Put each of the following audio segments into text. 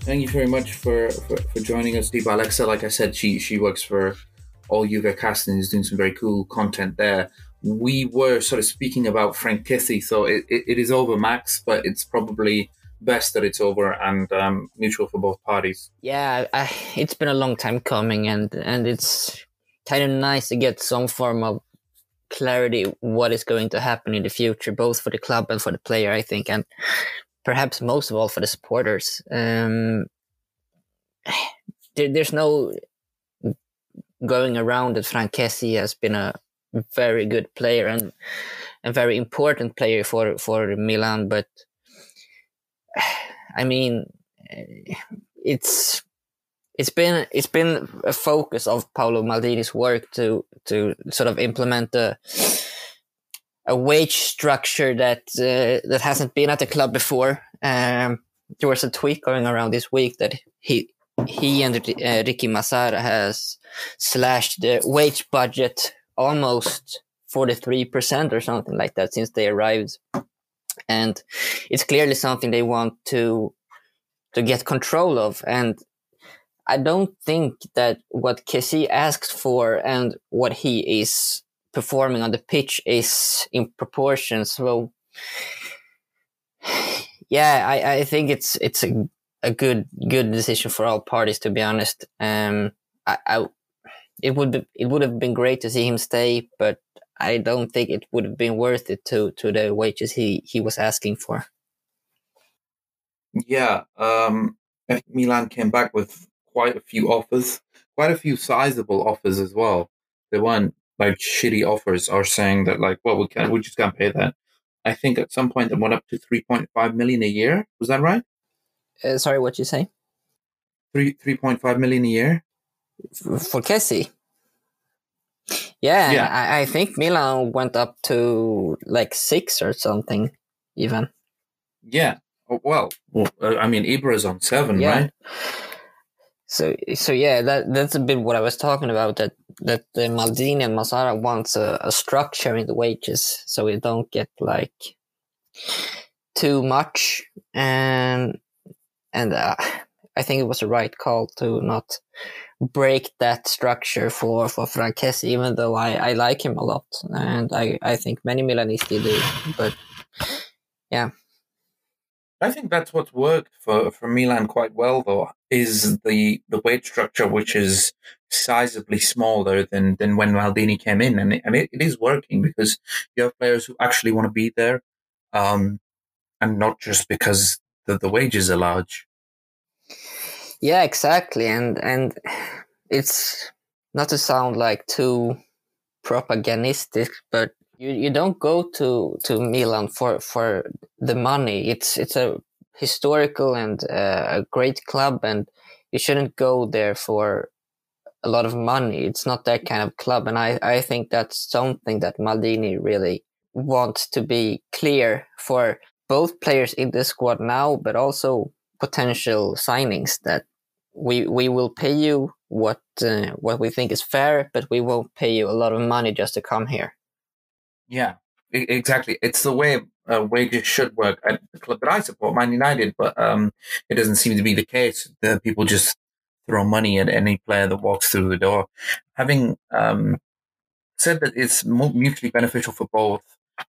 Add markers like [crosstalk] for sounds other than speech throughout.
Thank you very much for, for, for joining us, Deep Alexa. Like I said, she she works for all Juve casting is doing some very cool content there. We were sort of speaking about Frank Kessie, so it, it, it is over, Max, but it's probably best that it's over and um, mutual for both parties. Yeah, I, it's been a long time coming, and and it's kind of nice to get some form of clarity what is going to happen in the future, both for the club and for the player. I think, and perhaps most of all for the supporters. Um, [sighs] there, there's no going around that Frank Kessie has been a very good player and a very important player for for Milan, but [sighs] I mean, it's it's been it's been a focus of Paolo Maldini's work to to sort of implement a a wage structure that uh, that hasn't been at the club before. Um, there was a tweet going around this week that he he and uh, Ricky Massara has slashed the wage budget almost 43% or something like that since they arrived. And it's clearly something they want to, to get control of. And I don't think that what Kessie asks for and what he is performing on the pitch is in proportion. So, yeah, I, I think it's, it's a a good good decision for all parties. To be honest, um, I, I it would be, it would have been great to see him stay, but I don't think it would have been worth it to to the wages he he was asking for. Yeah, um, Milan came back with quite a few offers, quite a few sizable offers as well. They weren't like shitty offers are saying that like, well, we can't, we just can't pay that. I think at some point it went up to 3.5 million a year. Was that right? Uh, sorry, what you say? Three three point five million a year for Kessie. Yeah, yeah. I, I, think Milan went up to like six or something, even. Yeah. Oh, well, well uh, I mean, Ibra is on seven, yeah. right? So, so yeah, that that's a bit what I was talking about. That that the Maldini and Massara wants a, a structure in the wages, so we don't get like too much, and and uh, I think it was a right call to not break that structure for for Frank Kessie, even though I, I like him a lot, and I, I think many Milanisti do. But yeah, I think that's what's worked for, for Milan quite well, though, is the the weight structure, which is sizably smaller than than when Maldini came in, and it, and it, it is working because you have players who actually want to be there, um, and not just because the, the wages are large. Yeah, exactly. And and it's not to sound like too propagandistic, but you, you don't go to, to Milan for, for the money. It's it's a historical and uh, a great club, and you shouldn't go there for a lot of money. It's not that kind of club, and I, I think that's something that Maldini really wants to be clear for both players in the squad now, but also potential signings that we we will pay you what uh, what we think is fair, but we won't pay you a lot of money just to come here. Yeah, exactly. It's the way uh, wages should work at the club that I support, Man United, but um, it doesn't seem to be the case. The people just throw money at any player that walks through the door. Having um, said that it's mutually beneficial for both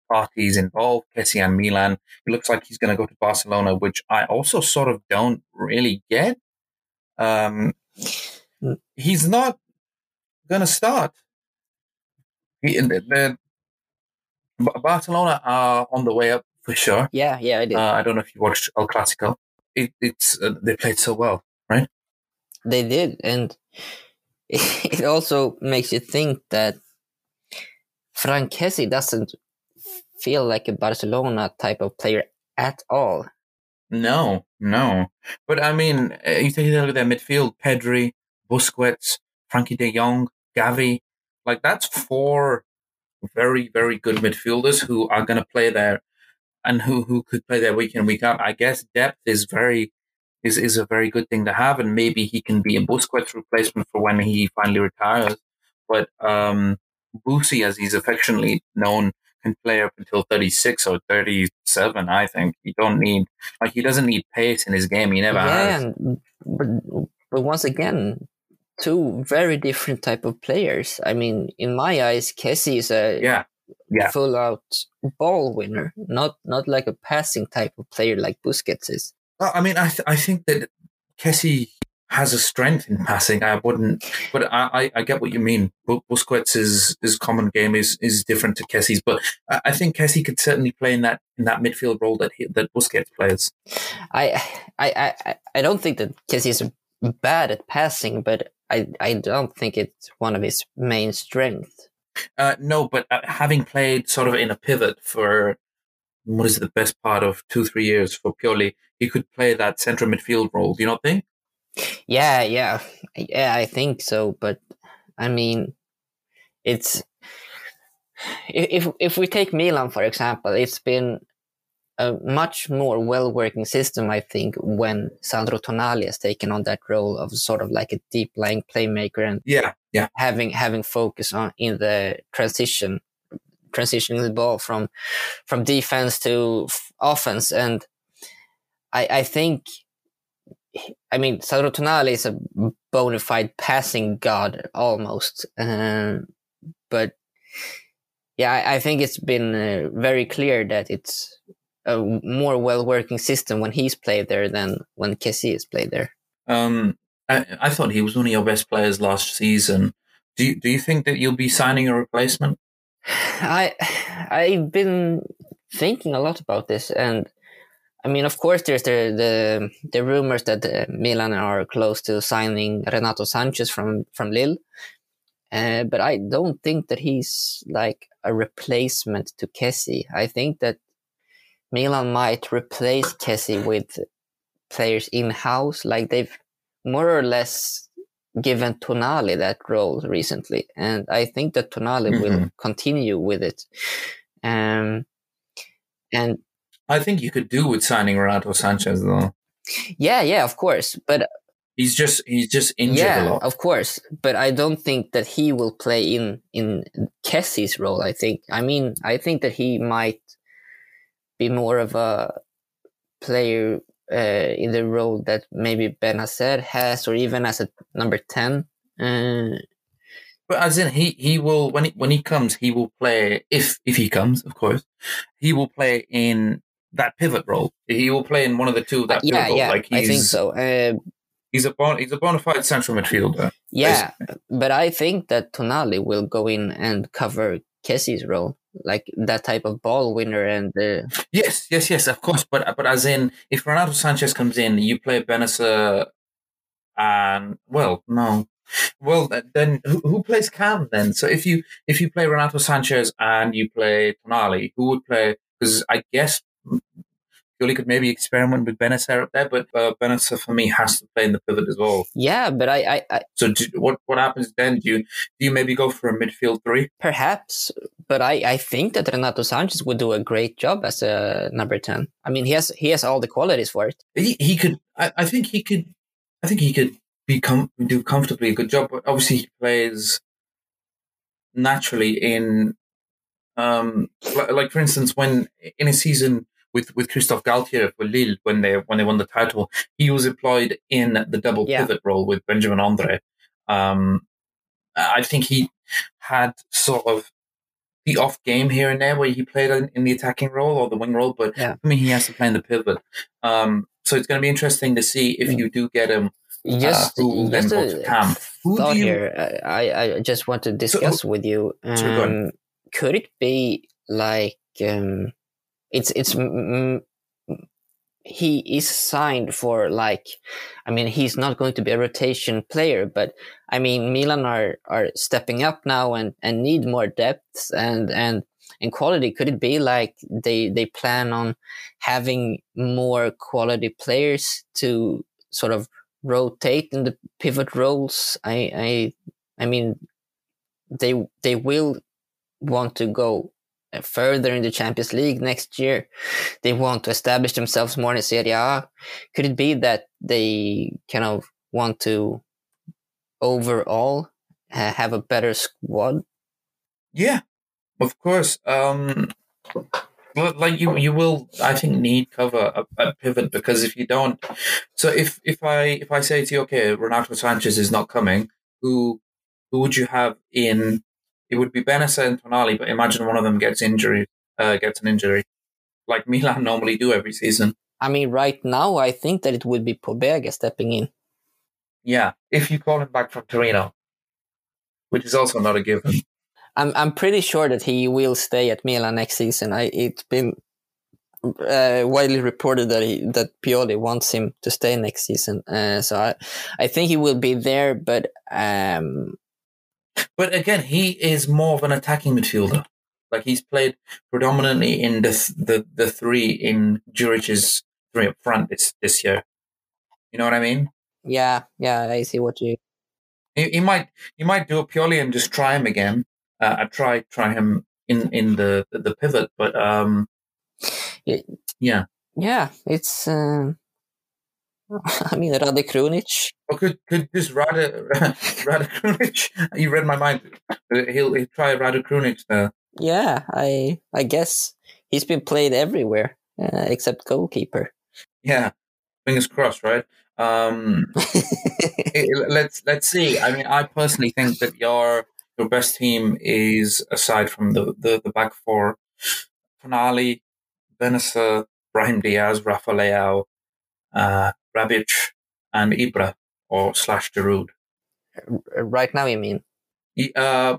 parties involved, Kessie and Milan. It looks like he's going to go to Barcelona, which I also sort of don't really get. Um, he's not going to start. He, the, the, Barcelona are on the way up for sure. Yeah, yeah, I did. Uh, I don't know if you watched El Clasico. It, it's uh, they played so well, right? They did, and [laughs] it also makes you think that Frank Kessie doesn't feel like a Barcelona type of player at all. No, no. But I mean, uh, you take a look at their midfield: Pedri, Busquets, Frankie De Jong, Gavi. Like that's four very, very good midfielders who are going to play there, and who who could play there week in week out. I guess depth is very is is a very good thing to have, and maybe he can be a Busquets replacement for when he finally retires. But um, Busi, as he's affectionately known, can play up until 36 or 37. I think he don't need like he doesn't need pace in his game. He never yeah, has. and, but but once again, two very different type of players. I mean, in my eyes, Kessie is a Yeah, yeah. full out ball winner, not not like a passing type of player like Busquets is. Well, I mean, I th- I think that Kessie has a strength in passing. I wouldn't, but I, I, get what you mean. Busquets' is, his common game is is different to Kessie's, but I, I think Kessie could certainly play in that in that midfield role that he, that Busquets plays. I I I, I don't think that Kessie is bad at passing, but I I don't think it's one of his main strengths. Uh, no, but uh, having played sort of in a pivot for what is the best part of two three years for Pioli, he could play that central midfield role. Do you not think? Yeah, yeah, yeah. I think so, but I mean, it's if if we take Milan for example, it's been a much more well working system, I think, when Sandro Tonali has taken on that role of sort of like a deep lying playmaker and Yeah, yeah, having having focus on in the transition transitioning the ball from from defense to f- offense. And i i think i mean Sandro Tonali is a bona fide passing god almost um, but yeah I, I think it's been uh, very clear that it's a more well working system when he's played there than when Kessie has played there Um, I, I thought he was one of your best players last season. Do you, do you think that you'll be signing a replacement? [sighs] I I've been thinking a lot about this, and I mean, of course, there's the the, the rumors that uh, Milan are close to signing Renato Sanchez from from Lille, uh, but I don't think that he's like a replacement to Kessie. I think that Milan might replace Kessie with players in house, like they've more or less given Tonali that role recently, and I think that Tonali will Mhm. continue with it. Um, and I think you could do with signing Renato Sanchez though. yeah, yeah, of course, but He's just he's just injured a lot. of course, but I don't think that he will play in in Kessie's role. I think. I mean, I think that he might be more of a player uh, in the role that maybe Ben Bennacer has, or even as a number ten. Uh, But as in he he will when he when he comes he will play if if he comes of course he will play in that pivot role. He will play in one of the two of that yeah, pivot role. yeah, Like he's I think so. Uh, he's a bon, he's a bona fide central midfielder. Yeah, but I think that Tonali will go in and cover Kessie's role, like that type of ball winner. And Yes, yes, yes, of course. But but as in, if Renato Sanchez comes in, you play Bennacer, and well, no, well then who, who plays Cam then? So if you if you play Renato Sanchez and you play Tonali, who would play? Because I guess Pioli could maybe experiment with Bennacer up there, but uh, Bennacer for me has to play in the pivot as well. yeah, but I, I, I So do, what what happens then? Do you do you maybe go for a midfield three? perhaps, but I, I think that Renato Sanchez would do a great job as a number ten. I mean, he has he has all the qualities for it. he, he could I, I think he could I think he could be com- do comfortably a good job but obviously he plays naturally in um like for instance when in a season with with Christophe Galtier for Lille when they when they won the title he was employed in the double Yeah. pivot role with Benjamin Andre um I think he had sort of the off game here and there where he played in, in the attacking role or the wing role, but Yeah. I mean he has to play in the pivot. Um, so it's going to be interesting to see if Mm. you do get him. Just, who will then just go to a Who thought you- here. uh, I, I just want to discuss with you. Sure, go on. Um, could it be like um, it's it's he is signed for like I mean he's not going to be a rotation player, but I mean Milan are are stepping up now and and need more depth and and and quality. Could it be like they they plan on having more quality players to sort of rotate in the pivot roles? I I I mean they they will want to go further in the Champions League next year. They want to establish themselves more in Serie A. Could it be that they kind of want to overall uh, have a better squad? Yeah, of course. Um, like you, you will. I think need cover a, a pivot because if you don't, so if if I if I say to you, okay, Renato Sanchez is not coming, who who would you have in? It would be Bennacer and Tonali, but imagine one of them gets injury, uh, gets an injury, like [laughs] Milan normally do every season. I mean, right now, I think that it would be Pobega stepping in. Yeah, if you call him back from Torino, which is also not a given. [laughs] I'm I'm pretty sure that he will stay at Milan next season. I it's been uh, widely reported that he, that Pioli wants him to stay next season. Uh, so I I think he will be there, but um, But again, he is more of an attacking midfielder. Like he's played predominantly in the th- the the three in Juric's three up front this this year. You know what I mean? yeah, yeah, I see what you. He, he might he might do a Pioli and just try him again. Uh, I try try him in in the the pivot, but um, Yeah. yeah. It's. Um, [laughs] I mean, Rade Krunic. Or could could this Rada [laughs] Rada Krunic? [laughs] You read my mind. He'll, he'll try Rada Krunic there. Yeah, I I guess he's been played everywhere uh, except goalkeeper. Yeah, fingers crossed, right? Um, it- let's let's see. I mean, I personally think that your your best team is aside from the the, the back four, Tonali, Bennacer, Brahim Diaz, Rafa Leao, uh, Rebic, and Ibra or slash Giroud. right now, you mean? Uh,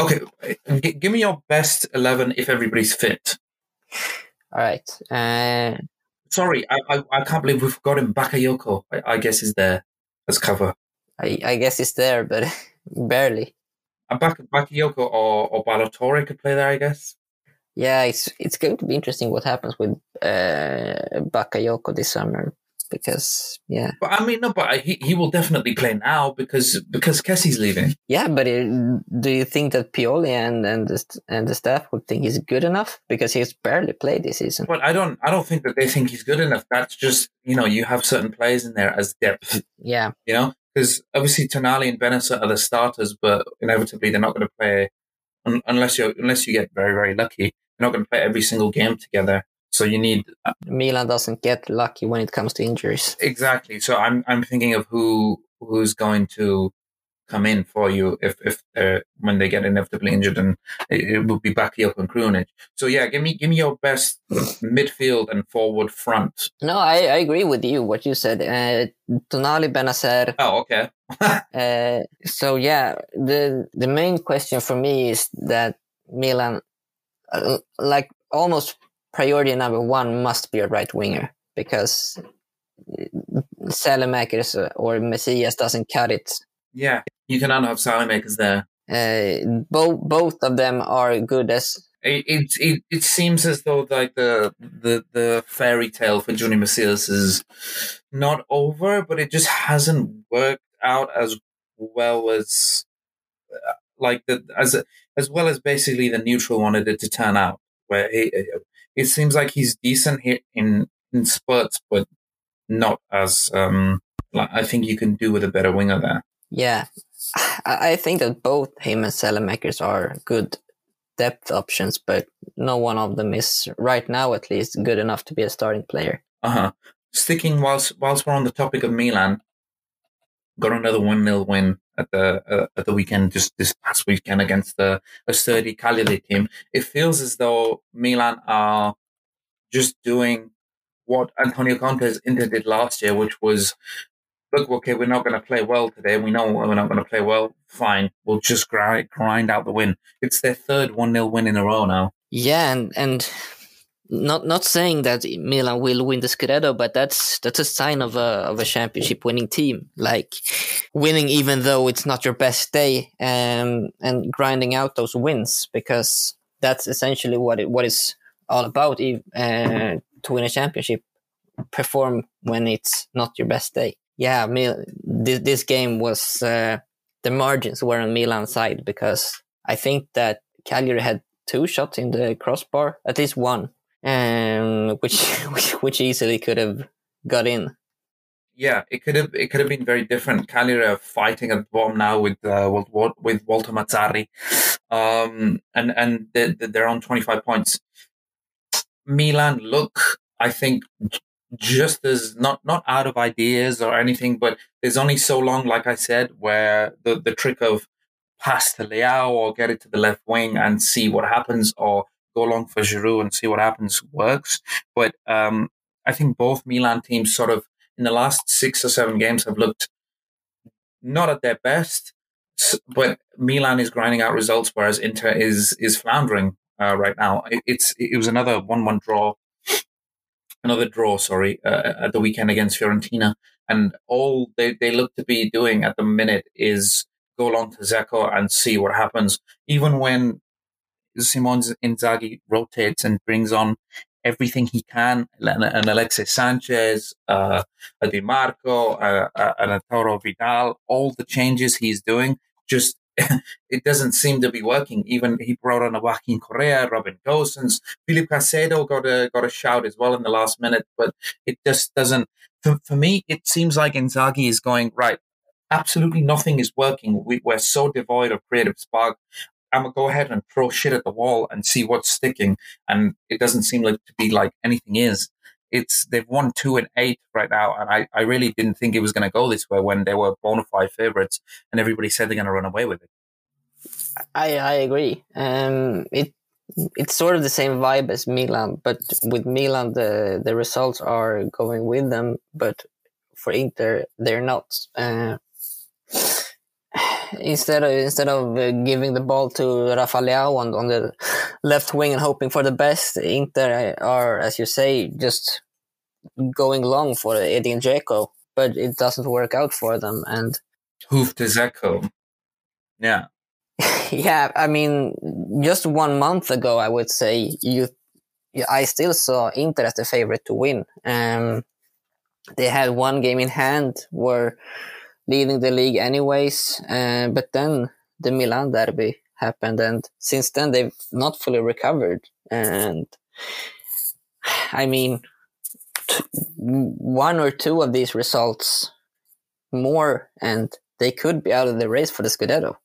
okay, g- give me your best eleven if everybody's fit. All right. Uh, Sorry, I I, I can't believe we forgot him. Bakayoko, I, I guess, is there as cover. I I guess it's there, but [laughs] barely. Uh, Bak- Bakayoko or or Ballatore could play there, I guess. Yeah, it's it's going to be interesting what happens with uh, Bakayoko this summer because yeah, But I mean, no, but he he will definitely play now because because Kessie's leaving. yeah. But it, do you think that Pioli and and the, and the staff would think he's good enough because he's barely played this season? But I don't I don't think that they think he's good enough. That's just you know you have certain players in there as depth. Yeah, You know because obviously Tonali and Bennacer are the starters, but inevitably they're not going to play un- unless you unless you get very very lucky. They're not going to play every single game together. So you need Milan doesn't get lucky when it comes to injuries. Exactly. So I'm I'm thinking of who who's going to come in for you if if uh, when they get inevitably injured, and it, it will be Bakayoko and Krunic. So yeah, give me give me your best midfield and forward front. No, I, I agree with you what you said. Uh, Tonali Bennacer. Oh, okay. [laughs] Uh, so yeah, the the main question for me is that Milan, uh, like almost priority number one, must be a right winger because Saelemaekers or Messias doesn't cut it. Yeah, you cannot have Saelemaekers there. Uh, both both of them are good as It, it it it seems as though like the the the fairy tale for Junior Messias is not over, but it just hasn't worked out as well as uh, like the as as well as basically the neutral wanted it to turn out. Where he, it seems like he's decent here in in spurts, but not as um. Like I think you can do with a better winger there. yeah. I, I think that both him and Saelemaekers are good depth options, but no one of them is right now at least good enough to be a starting player. Uh huh. Sticking whilst whilst we're on the topic of Milan, got another one 0 win at the uh, at the weekend, just this past weekend against the a sturdy Cagliari team. It feels as though Milan are just doing what Antonio Conte's Inter did last year, which was. Look, okay, we're not going to play well today. We know we're not going to play well. Fine, we'll just grind, grind out the win. It's their third one 0 win in a row now. Yeah, and and not not saying that Milan will win the Scudetto, but that's that's a sign of a of a championship winning team. Like winning even though it's not your best day, and and grinding out those wins because that's essentially what it what it's all about. Uh, to win a championship, perform when it's not your best day. Yeah, Mil- this this game was uh, the margins were on Milan's side because I think that Cagliari had two shots in the crossbar, at least one, um, [laughs] which which easily could have got in. yeah, it could have it could have been very different. Cagliari fighting at the bottom now with uh, with, Walter Mazzarri, um, and and they're, they're on twenty five points. Milan look, I think, just as not not out of ideas or anything, but there's only so long, like I said, where the the trick of pass to Leao or get it to the left wing and see what happens, or go along for Giroud and see what happens works. But um, I think both Milan teams sort of in the last six or seven games have looked not at their best, but Milan is grinding out results, whereas Inter is is floundering uh, right now. It, it's it was another one-one draw, another draw. Sorry, uh, at the weekend against Fiorentina, and all they, they look to be doing at the minute is go along to Dzeko and see what happens. Even when Simone Inzaghi rotates and brings on everything he can, and, Alexis Sanchez, uh, Di Marco, uh, uh, and Arturo Vidal, all the changes he's doing, just [laughs] it doesn't seem to be working. Even he brought on a Joaquin Correa, Robin Gosens, Felipe Caicedo got a got a shout as well in the last minute, but it just doesn't. For, for me, it seems like Inzaghi is going right. Absolutely nothing is working. We, we're so devoid of creative spark. I'm gonna go ahead and throw shit at the wall and see what's sticking. And it doesn't seem like to be like anything is. It's they've won two and eight right now, and I, I really didn't think it was going to go this way when they were bona fide favorites, and everybody said they're going to run away with it. I I agree. Um, it it's sort of the same vibe as Milan, but with Milan the the results are going with them, but for Inter they're not. Uh, instead of instead of uh, giving the ball to Rafa Leao on, on the left wing and hoping for the best, Inter are, as you say, just going long for Edin Dzeko, but it doesn't work out for them. And hoof to Dzeko, yeah, [laughs] yeah. I mean, just one month ago, I would say you, I still saw Inter as the favorite to win. Um, they had one game in hand where leading the league anyways. Uh, but then the Milan derby happened, and since then they've not fully recovered. And I mean, t- one or two of these results more, and they could be out of the race for the Scudetto.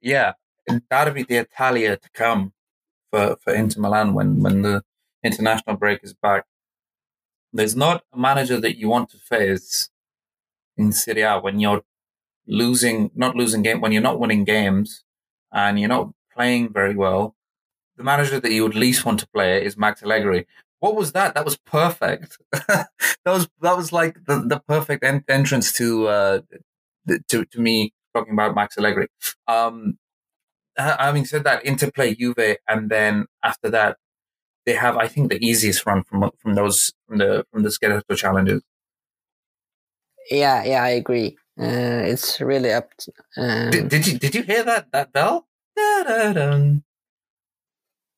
Yeah, that'll be the Italia to come for, for Inter Milan when, when the international break is back. There's not a manager that you want to face in Serie A when you're losing, not losing game, when you're not winning games and you're not playing very well, the manager that you would least want to play is Max Allegri. What was that? That was perfect. [laughs] that was that was like the, the perfect en- entrance to uh, to to me talking about Max Allegri. Um, having said that, interplay Juve, and then after that, they have I think the easiest run from from those from the from the Scudetto challenges. Yeah, yeah, I agree. Uh, it's really up. To, um... did, did, you did you hear that that bell? [laughs]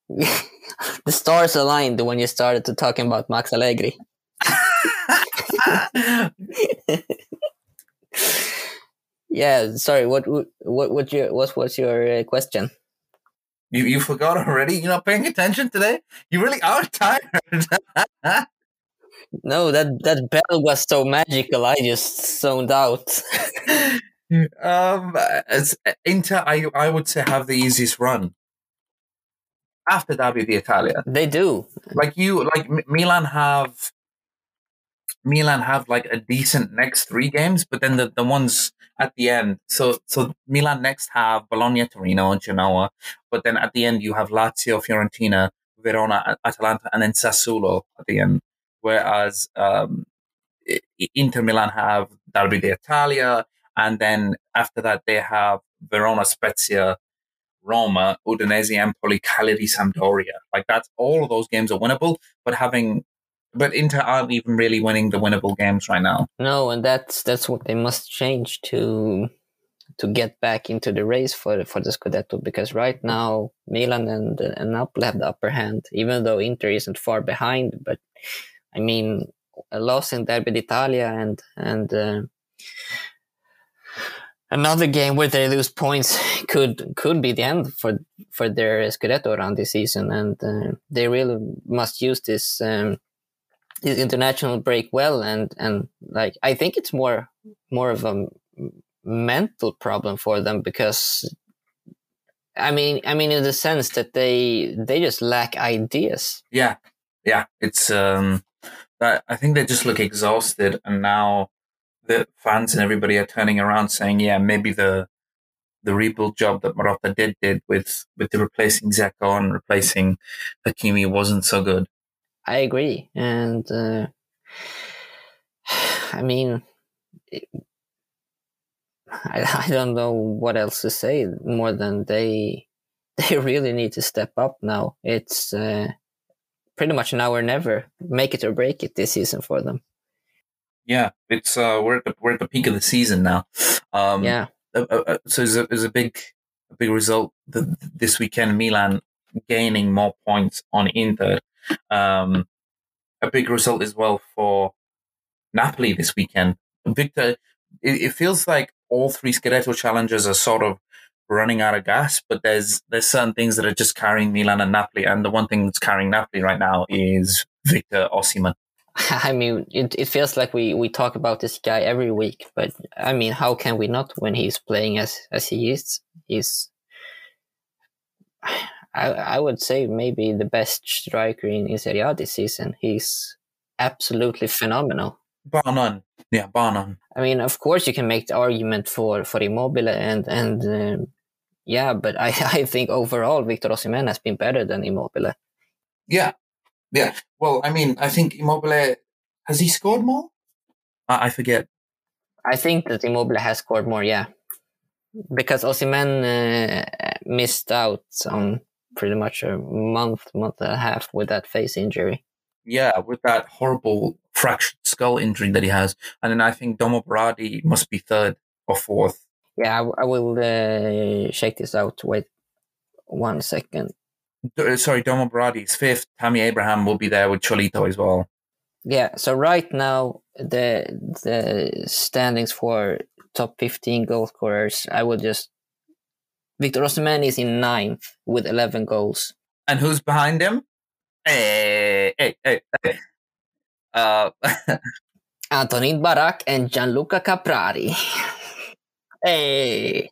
the stars aligned when you started to talking about Max Allegri. [laughs] yeah, sorry. What what what your what was your uh, question? You you forgot already? You're not paying attention today. You really are [laughs] tired. No, that that bell was so magical. I just zoned out. [laughs] um, Inter, I I would say have the easiest run. After Derby d'Italia, they do. Like you, like Milan have. Milan have like a decent next three games, but then the, the ones at the end. So so Milan next have Bologna, Torino, and Genoa, but then at the end you have Lazio, Fiorentina, Verona, Atalanta, and then Sassuolo at the end whereas um, Inter Milan have Derby d'Italia, and then after that they have Verona, Spezia, Roma, Udinese, Empoli, Cagliari, Sampdoria. Like that's all of those games are winnable, but having but Inter aren't even really winning the winnable games right now. No, and that's that's what they must change to to get back into the race for for the Scudetto because right now Milan and and Napoli have the upper hand, even though Inter isn't far behind. But I mean, a loss in Derby d'Italia and and uh, another game where they lose points [laughs] could could be the end for for their Scudetto around this season, and uh, they really must use this um, his international break well, and and like I think it's more more of a mental problem for them because I mean, I mean, in the sense that they they just lack ideas. Yeah, yeah. It's um, I think they just look exhausted, and now the fans and everybody are turning around saying, yeah, maybe the the rebuild job that Marotta did did with with the replacing Dzeko and replacing Hakimi wasn't so good. I agree, and uh, [sighs] I mean, it, I, [laughs] I don't know what else to say more than they [laughs] they really need to step up now. It's uh, pretty much now or never, make it or break it this season for them. Yeah, it's uh, we're at the we're at the peak of the season now. Um, yeah. Uh, uh, uh so there's a, there's a big a big result this weekend. Milan gaining more points on Inter. Um, a big result as well for Napoli this weekend. Victor, it, it feels like all three Scudetto challengers are sort of running out of gas, but there's there's certain things that are just carrying Milan and Napoli, and the one thing that's carrying Napoli right now is Victor Osimhen. [laughs] I mean, it, it feels like we, we talk about this guy every week, but I mean, how can we not when he's playing as as he is? He's, [sighs] I I would say maybe the best striker in, in Serie A this season. He's absolutely phenomenal. Bar none. Yeah, bar none. I mean, of course, you can make the argument for for Immobile and and um, yeah, but I [laughs] I think overall Victor Osimhen has been better than Immobile. Yeah, yeah. Well, I mean, I think Immobile has he scored more? I, I forget. I think that Immobile has scored more. Yeah, because Osimhen uh, missed out on pretty much a month, month and a half with that face injury. Yeah, with that horrible fractured skull injury that he has. And then I think Domo Berardi must be third or fourth. Yeah, I, I will uh, check this out. Wait one second. D- uh, sorry, Domo Berardi is fifth. Tammy Abraham will be there with Cholito as well. Yeah, so right now the the standings for top 15 goal scorers, I will just Victor Osimhen is in ninth with 11 goals. And who's behind him? Hey, hey, hey, hey. Uh, [laughs] Antonin Barak and Gianluca Caprari. [laughs] hey.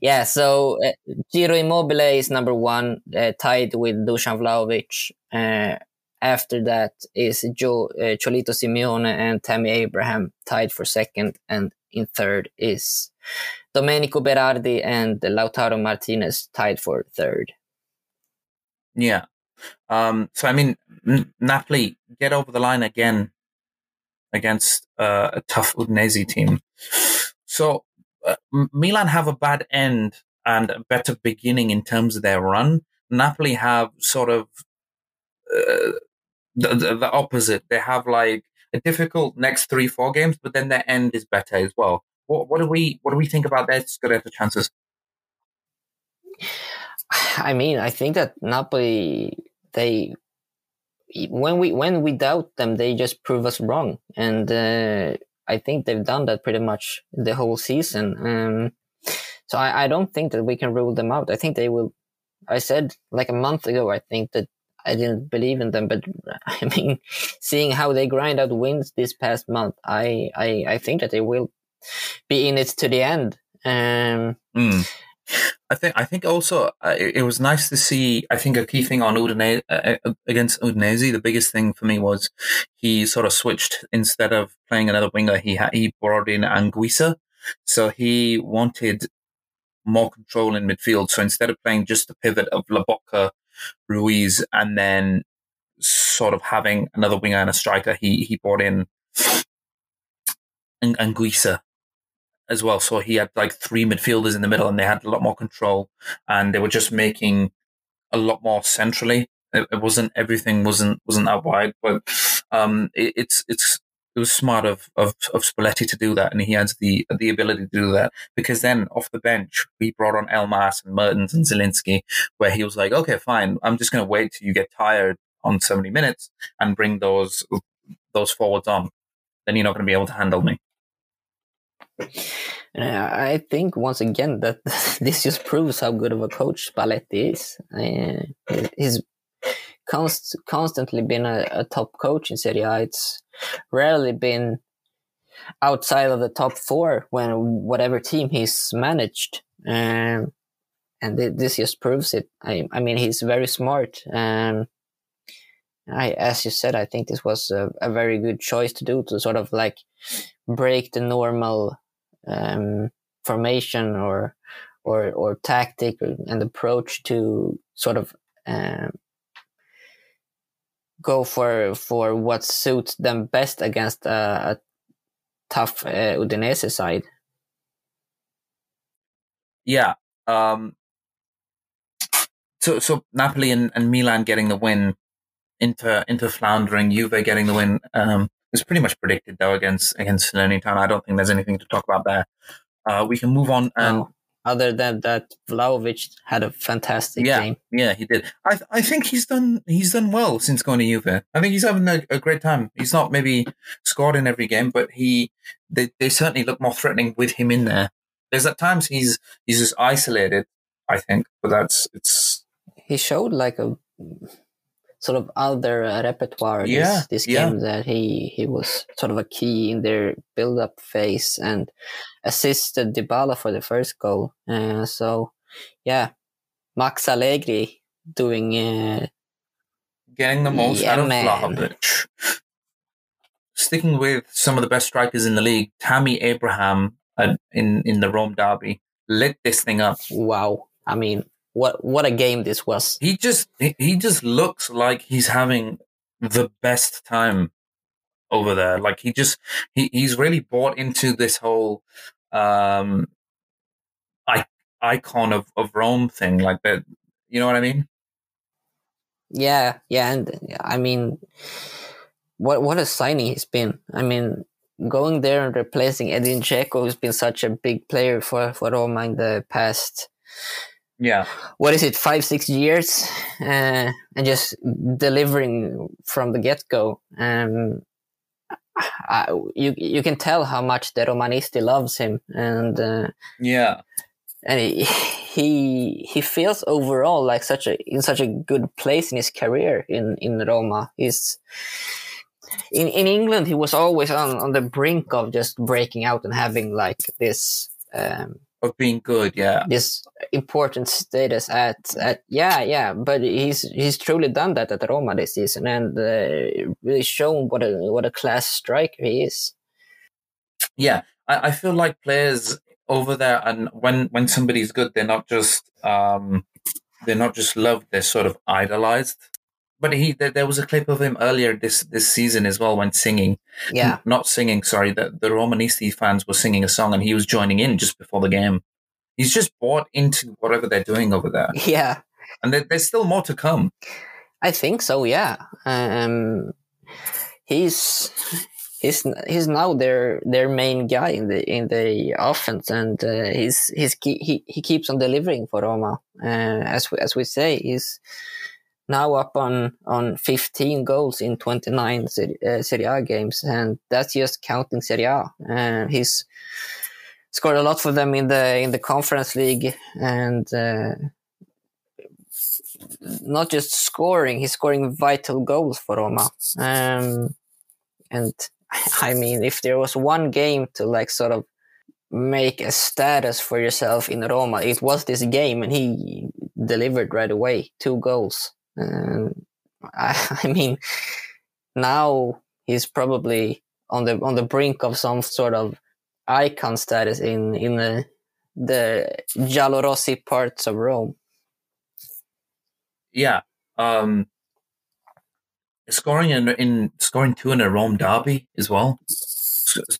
Yeah, so uh, Ciro Immobile is number one, uh, tied with Dusan Vlahovic. Uh, after that is Joe uh, Cholito Simeone and Tammy Abraham tied for second, and in third is Domenico Berardi and Lautaro Martinez tied for third. Yeah. Um, so I mean, Napoli get over the line again against uh, a tough Udinese team. So Milan have a bad end and a better beginning in terms of their run. Napoli have sort of uh, the, the, the opposite. They have like a difficult next three four games, but then their end is better as well. What what do we what do we think about their Scudetto chances? I mean, I think that Napoli they when we when we doubt them, they just prove us wrong, and uh, I think they've done that pretty much the whole season. Um, so I, I don't think that we can rule them out. I think they will. I said like a month ago. I think that I didn't believe in them, but [laughs] I mean, seeing how they grind out wins this past month, I I, I think that they will be in it to the end. Um, mm. I think I think also uh, it, it, was nice to see. I think a key thing on Udinese uh, uh, against Udinese, the biggest thing for me was he sort of switched instead of playing another winger. He he brought in Anguissa, so he wanted more control in midfield. So instead of playing just the pivot of Lobotka, Ruiz, and then sort of having another winger and a striker, he he brought in Anguissa as well. So he had like three midfielders in the middle and they had a lot more control and they were just making a lot more centrally. It, it wasn't everything wasn't wasn't that wide, but um, it, it's it's it was smart of, of of Spalletti to do that, and he has the the ability to do that because then off the bench we brought on Elmas and Mertens and Zielinski, where he was like, okay, fine, I'm just going to wait till you get tired on 70 minutes and bring those those forwards on. Then you're not going to be able to handle me. I think once again that [laughs] this just proves how good of a coach Spalletti is. Uh, his const- constantly been a, a top coach in Serie A. It's rarely been outside of the top four when whatever team he's managed. Um, and th- this just proves it. I, I mean, he's very smart. Um, I, as you said, I think this was a, a, very good choice to do to sort of like break the normal um, formation or or or tactic and approach to sort of um, go for for what suits them best against a, a tough uh, Udinese side. Yeah. Um, so so Napoli and, and Milan getting the win, Inter Inter floundering, Juve getting the win. Um, was pretty much predicted though against against Salernitana. I don't think there's anything to talk about there. Uh, we can move on and. Oh other than that, Vlahovic had a fantastic yeah, game. Yeah, he did. I I think he's done he's done well since going to Juve. I think he's having a, a, great time. He's not maybe scored in every game, but he they, they certainly look more threatening with him in there. There's at times he's he's just isolated. I think, but that's it's. He showed like a sort of other uh, repertoire yeah, this, this yeah. game that he he was sort of a key in their build up phase and assisted Dybala for the first goal. Uh, so yeah, Max Allegri doing uh, getting the most yeah, out of. Vlahovic. Sticking with some of the best strikers in the league, Tammy Abraham uh, in in the Rome derby lit this thing up. Wow, I mean, what what a game this was. He just he just looks like he's having the best time over there. Like he just he, he's really bought into this whole um I, icon of, of Rome thing. Like that you know what I mean? Yeah, yeah, and I mean what what a signing he's been. I mean going there and replacing Edin Dzeko who's been such a big player for, for Roma in the past yeah. What is it five six years uh, and just delivering from the get-go um, I, you you can tell how much the romanisti loves him and uh, yeah. and he, he he feels overall like such a in such a good place in his career in in roma. He's in, in England, he was always on, on the brink of just breaking out and having like this um, of being good, yeah. This important status at, at yeah, yeah. But he's he's truly done that at Roma this season and uh, really shown what a what a class striker he is. Yeah, I, I feel like players over there, and when when somebody's good, they're not just um, they're not just loved; they're sort of idolized. But he, there, there was a clip of him earlier this this season as well when singing. Yeah, not singing. Sorry, the the Romanisti fans were singing a song, and he was joining in just before the game. He's just bought into whatever they're doing over there. [laughs] Yeah, and there, there's still more to come. I think so. Yeah, um, he's he's he's now their their main guy in the in the offense, and uh, he's he's he he keeps on delivering for Roma. Uh, as we, as we say, he's now up on on 15 goals in 29 Serie, uh, A games, and that's just counting Serie A. Uh, he's scored a lot for them in the in the Conference League, and uh, not just scoring, he's scoring vital goals for Roma. Um, and I mean, if there was one game to like sort of make a status for yourself in Roma, it was this game, and he delivered right away, two goals. Um, [laughs] I, I mean, now he's probably on the on the brink of some sort of icon status in in the the giallorossi parts of Rome. Yeah, um, scoring in in scoring two in a Rome derby as well.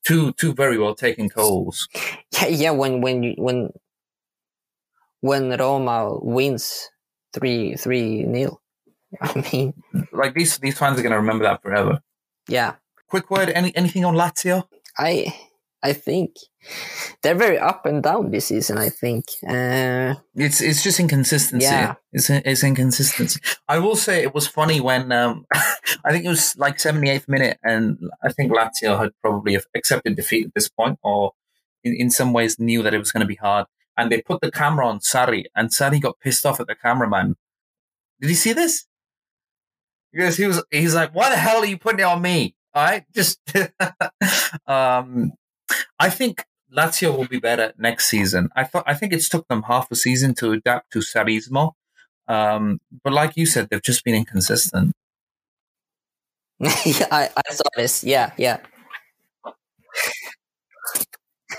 Two two very well taken goals. Yeah, yeah. When when when when Roma wins three three nil. [laughs] I mean, like these these fans are going to remember that forever. Yeah. Quick word. Any anything on Lazio? I I think they're very up and down this season. I think uh, it's it's just inconsistency. Yeah, it's it's inconsistency. I will say it was funny when um, [laughs] I think it was like 78th minute, and I think Lazio had probably accepted defeat at this point, or in, in some ways knew that it was going to be hard. And they put the camera on Sarri, and Sarri got pissed off at the cameraman. Did you see this? Because he was he's like, why the hell are you putting it on me? All right, just [laughs] um, I think Lazio will be better next season. I thought I think it's took them half a season to adapt to Sarrismo, um, but like you said, they've just been inconsistent. yeah, [laughs] I, I saw this. Yeah, yeah.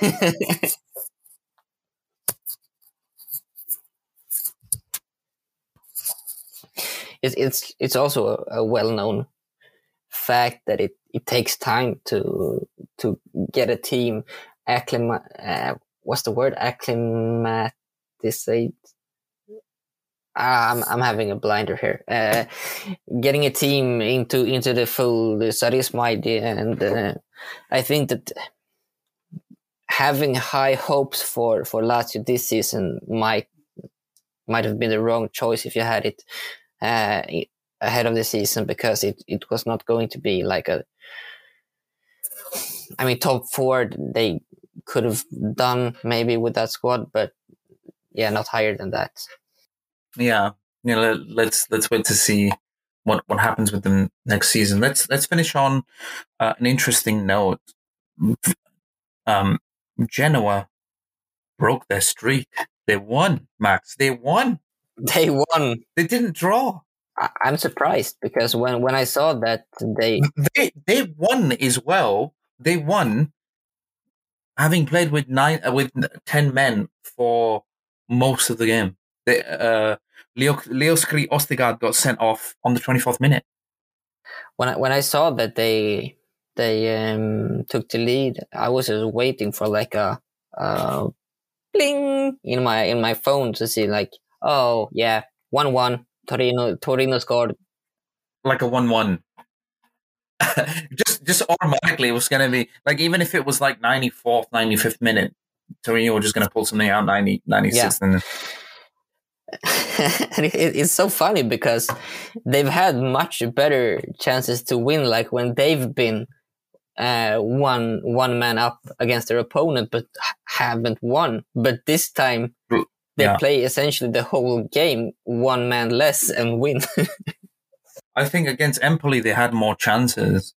[laughs] it's it's it's also a, a well known fact that it, it takes time to to get a team acclimat uh, what's the word acclimatized ah, I'm I'm having a blinder here. Uh, getting a team into into the full Sarrismo idea, and uh, I think that having high hopes for for Lazio this season might might have been the wrong choice if you had it uh, ahead of the season because it, it was not going to be like a. I mean, top four they could have done maybe with that squad, but yeah, not higher than that. Yeah, you know, let's let's wait to see what what happens with them next season. Let's let's finish on uh, an interesting note. Um, Genoa broke their streak. They won, Max. They won. They won. They didn't draw. I- I'm surprised because when, when I saw that they [laughs] they they won as well. They won, having played with nine uh, with ten men for most of the game. They, uh, Leo Leo Skiri Ostigard got sent off on the twenty fourth minute. When I when I saw that they they um, took the lead, I was just waiting for like a, a bling in my in my phone to see like oh yeah. One one. Torino Torino scored. Like a one one. [laughs] just just automatically it was going to be like even if it was like 94th 95th minute Torino were just going to pull something out 90 96th yeah. [laughs] and and it, it's so funny because they've had much better chances to win like when they've been uh, one one man up against their opponent but haven't won. But this time they yeah. play essentially the whole game one man less and win [laughs] i think against empoli they had more chances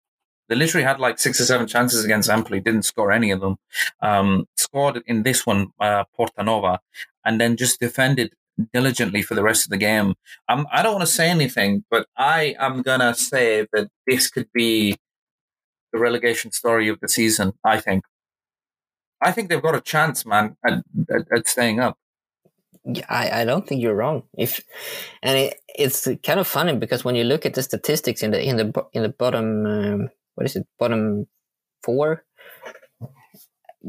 they literally had like six or seven chances against empoli didn't score any of them um, scored in this one uh, portanova and then just defended diligently for the rest of the game. Um, I don't want to say anything, but I am going to say that this could be the relegation story of the season, I think. I think they've got a chance, man, at, at, at staying up. I, I don't think you're wrong. If and it, it's kind of funny because when you look at the statistics in the in the in the bottom um, what is it bottom four,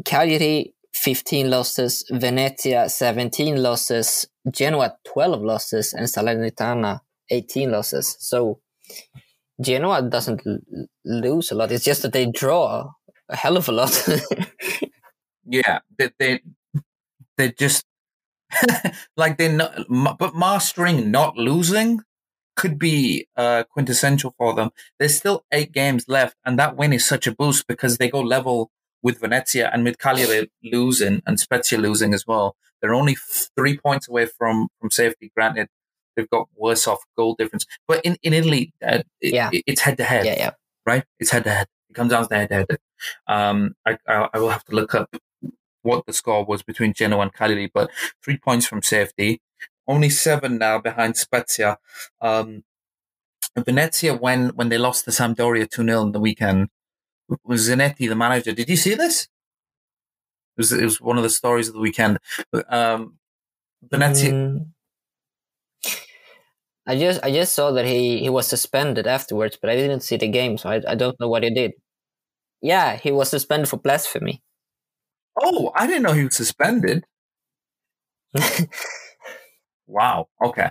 Cagliari 15 losses, Venezia 17 losses, Genoa 12 losses, and Salernitana 18 losses. So Genoa doesn't l- lose a lot. It's just that they draw a hell of a lot. [laughs] yeah, they they they just [laughs] like they're not, but mastering not losing could be uh, quintessential for them. There's still eight games left, and that win is such a boost because they go level with Venezia and with Cagliari losing and Spezia losing as well. They're only three points away from from safety. Granted, they've got worse off goal difference, but in in Italy, uh, it, yeah. It's head to head. Yeah, yeah, right. It's head to head. It comes down to head to head. Um, I, I, I will have to look up what the score was between Genoa and Cagliari, but three points from safety. Only seven now behind Spezia. Um, Venezia, when when they lost to Sampdoria two 0 in the weekend, was Zanetti the manager? Did you see this? It was, it was one of the stories of the weekend. Um, Venezia. Mm. I just I just saw that he, he was suspended afterwards, but I didn't see the game, so I, I don't know what he did. Yeah, he was suspended for blasphemy. Oh, I didn't know he was suspended. wow. Okay.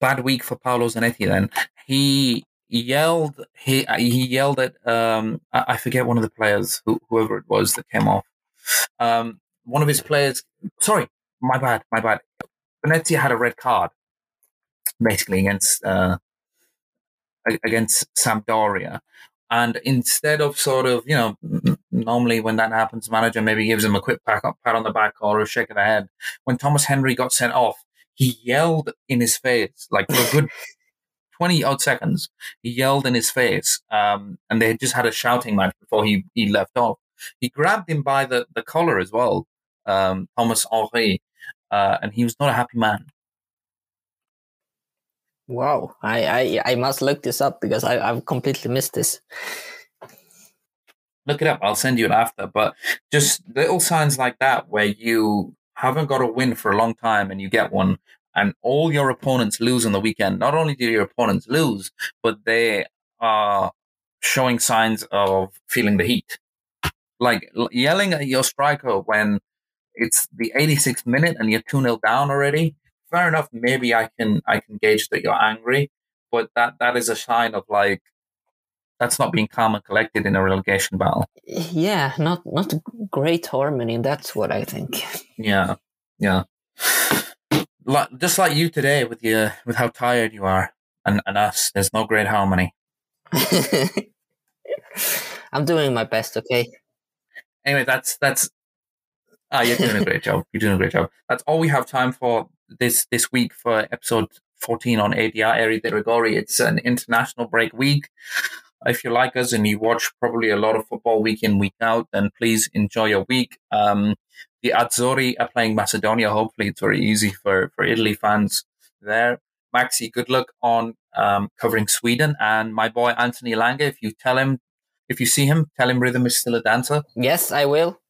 Bad week for Paolo Zanetti then. He yelled he he yelled at um I forget one of the players who, whoever it was that came off um one of his players sorry my bad my bad Venezia had a red card basically against uh against Sampdoria and instead of sort of you know normally when that happens manager maybe gives him a quick pat, pat on the back or a shake of the head when Thomas Henry got sent off he yelled in his face like for a good [laughs] 20 odd seconds. He yelled in his face, um, and they had just had a shouting match before he, he left off. He grabbed him by the, the collar as well, um, Thomas Henry, uh, and he was not a happy man. Wow, I, I, I must look this up because I, I've completely missed this. Look it up. I'll send you it after. But just little signs like that where you haven't got a win for a long time and you get one, and all your opponents lose on the weekend. Not only do your opponents lose, but they are showing signs of feeling the heat. Like yelling at your striker when it's the 86th minute and you're 2 0 down already. Fair enough. Maybe I can, I can gauge that you're angry, but that, that is a sign of like, that's not being calm and collected in a relegation battle. Yeah, not not great harmony. That's what I think. Yeah, yeah. Like, just like you today, with you, with how tired you are, and, and us, there's no great harmony. [laughs] I'm doing my best. Okay. Anyway, that's that's. Ah, you're doing a great job. You're doing a great job. That's all we have time for this this week for episode 14 on ADR Eri de Rigori. It's an international break week. If you like us and you watch probably a lot of football week in, week out, then please enjoy your week. Um, the Azzurri are playing Macedonia. Hopefully, it's very easy for, for Italy fans there. Maxi, good luck on um, covering Sweden. And my boy Anthony Elanga, if you tell him, if you see him, tell him rhythm is still a dancer. Yes, I will.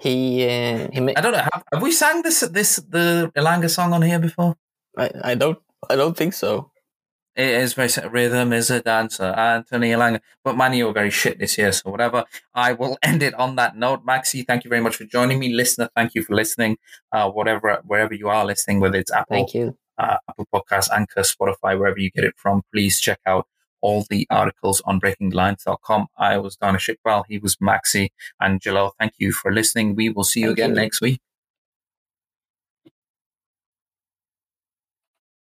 He, uh, he ma- I don't know. Have, have we sang this this the Elanga song on here before? I, I don't I don't think so. It is very rhythm is a dancer, Anthony Elanga. But man, you were very shit this year, so whatever. I will [laughs] end it on that note. Maxi, thank you very much for joining me. Listener, thank you for listening. Uh, whatever, wherever you are listening, whether it's Apple, Thank you. uh, Apple Podcasts, Anchor, Spotify, wherever you get it from, please check out all the articles on breakinglines.com. I was Donna Shipwell. He was Maxi and Jalal. Thank you for listening. We will see you Thank again you. next week.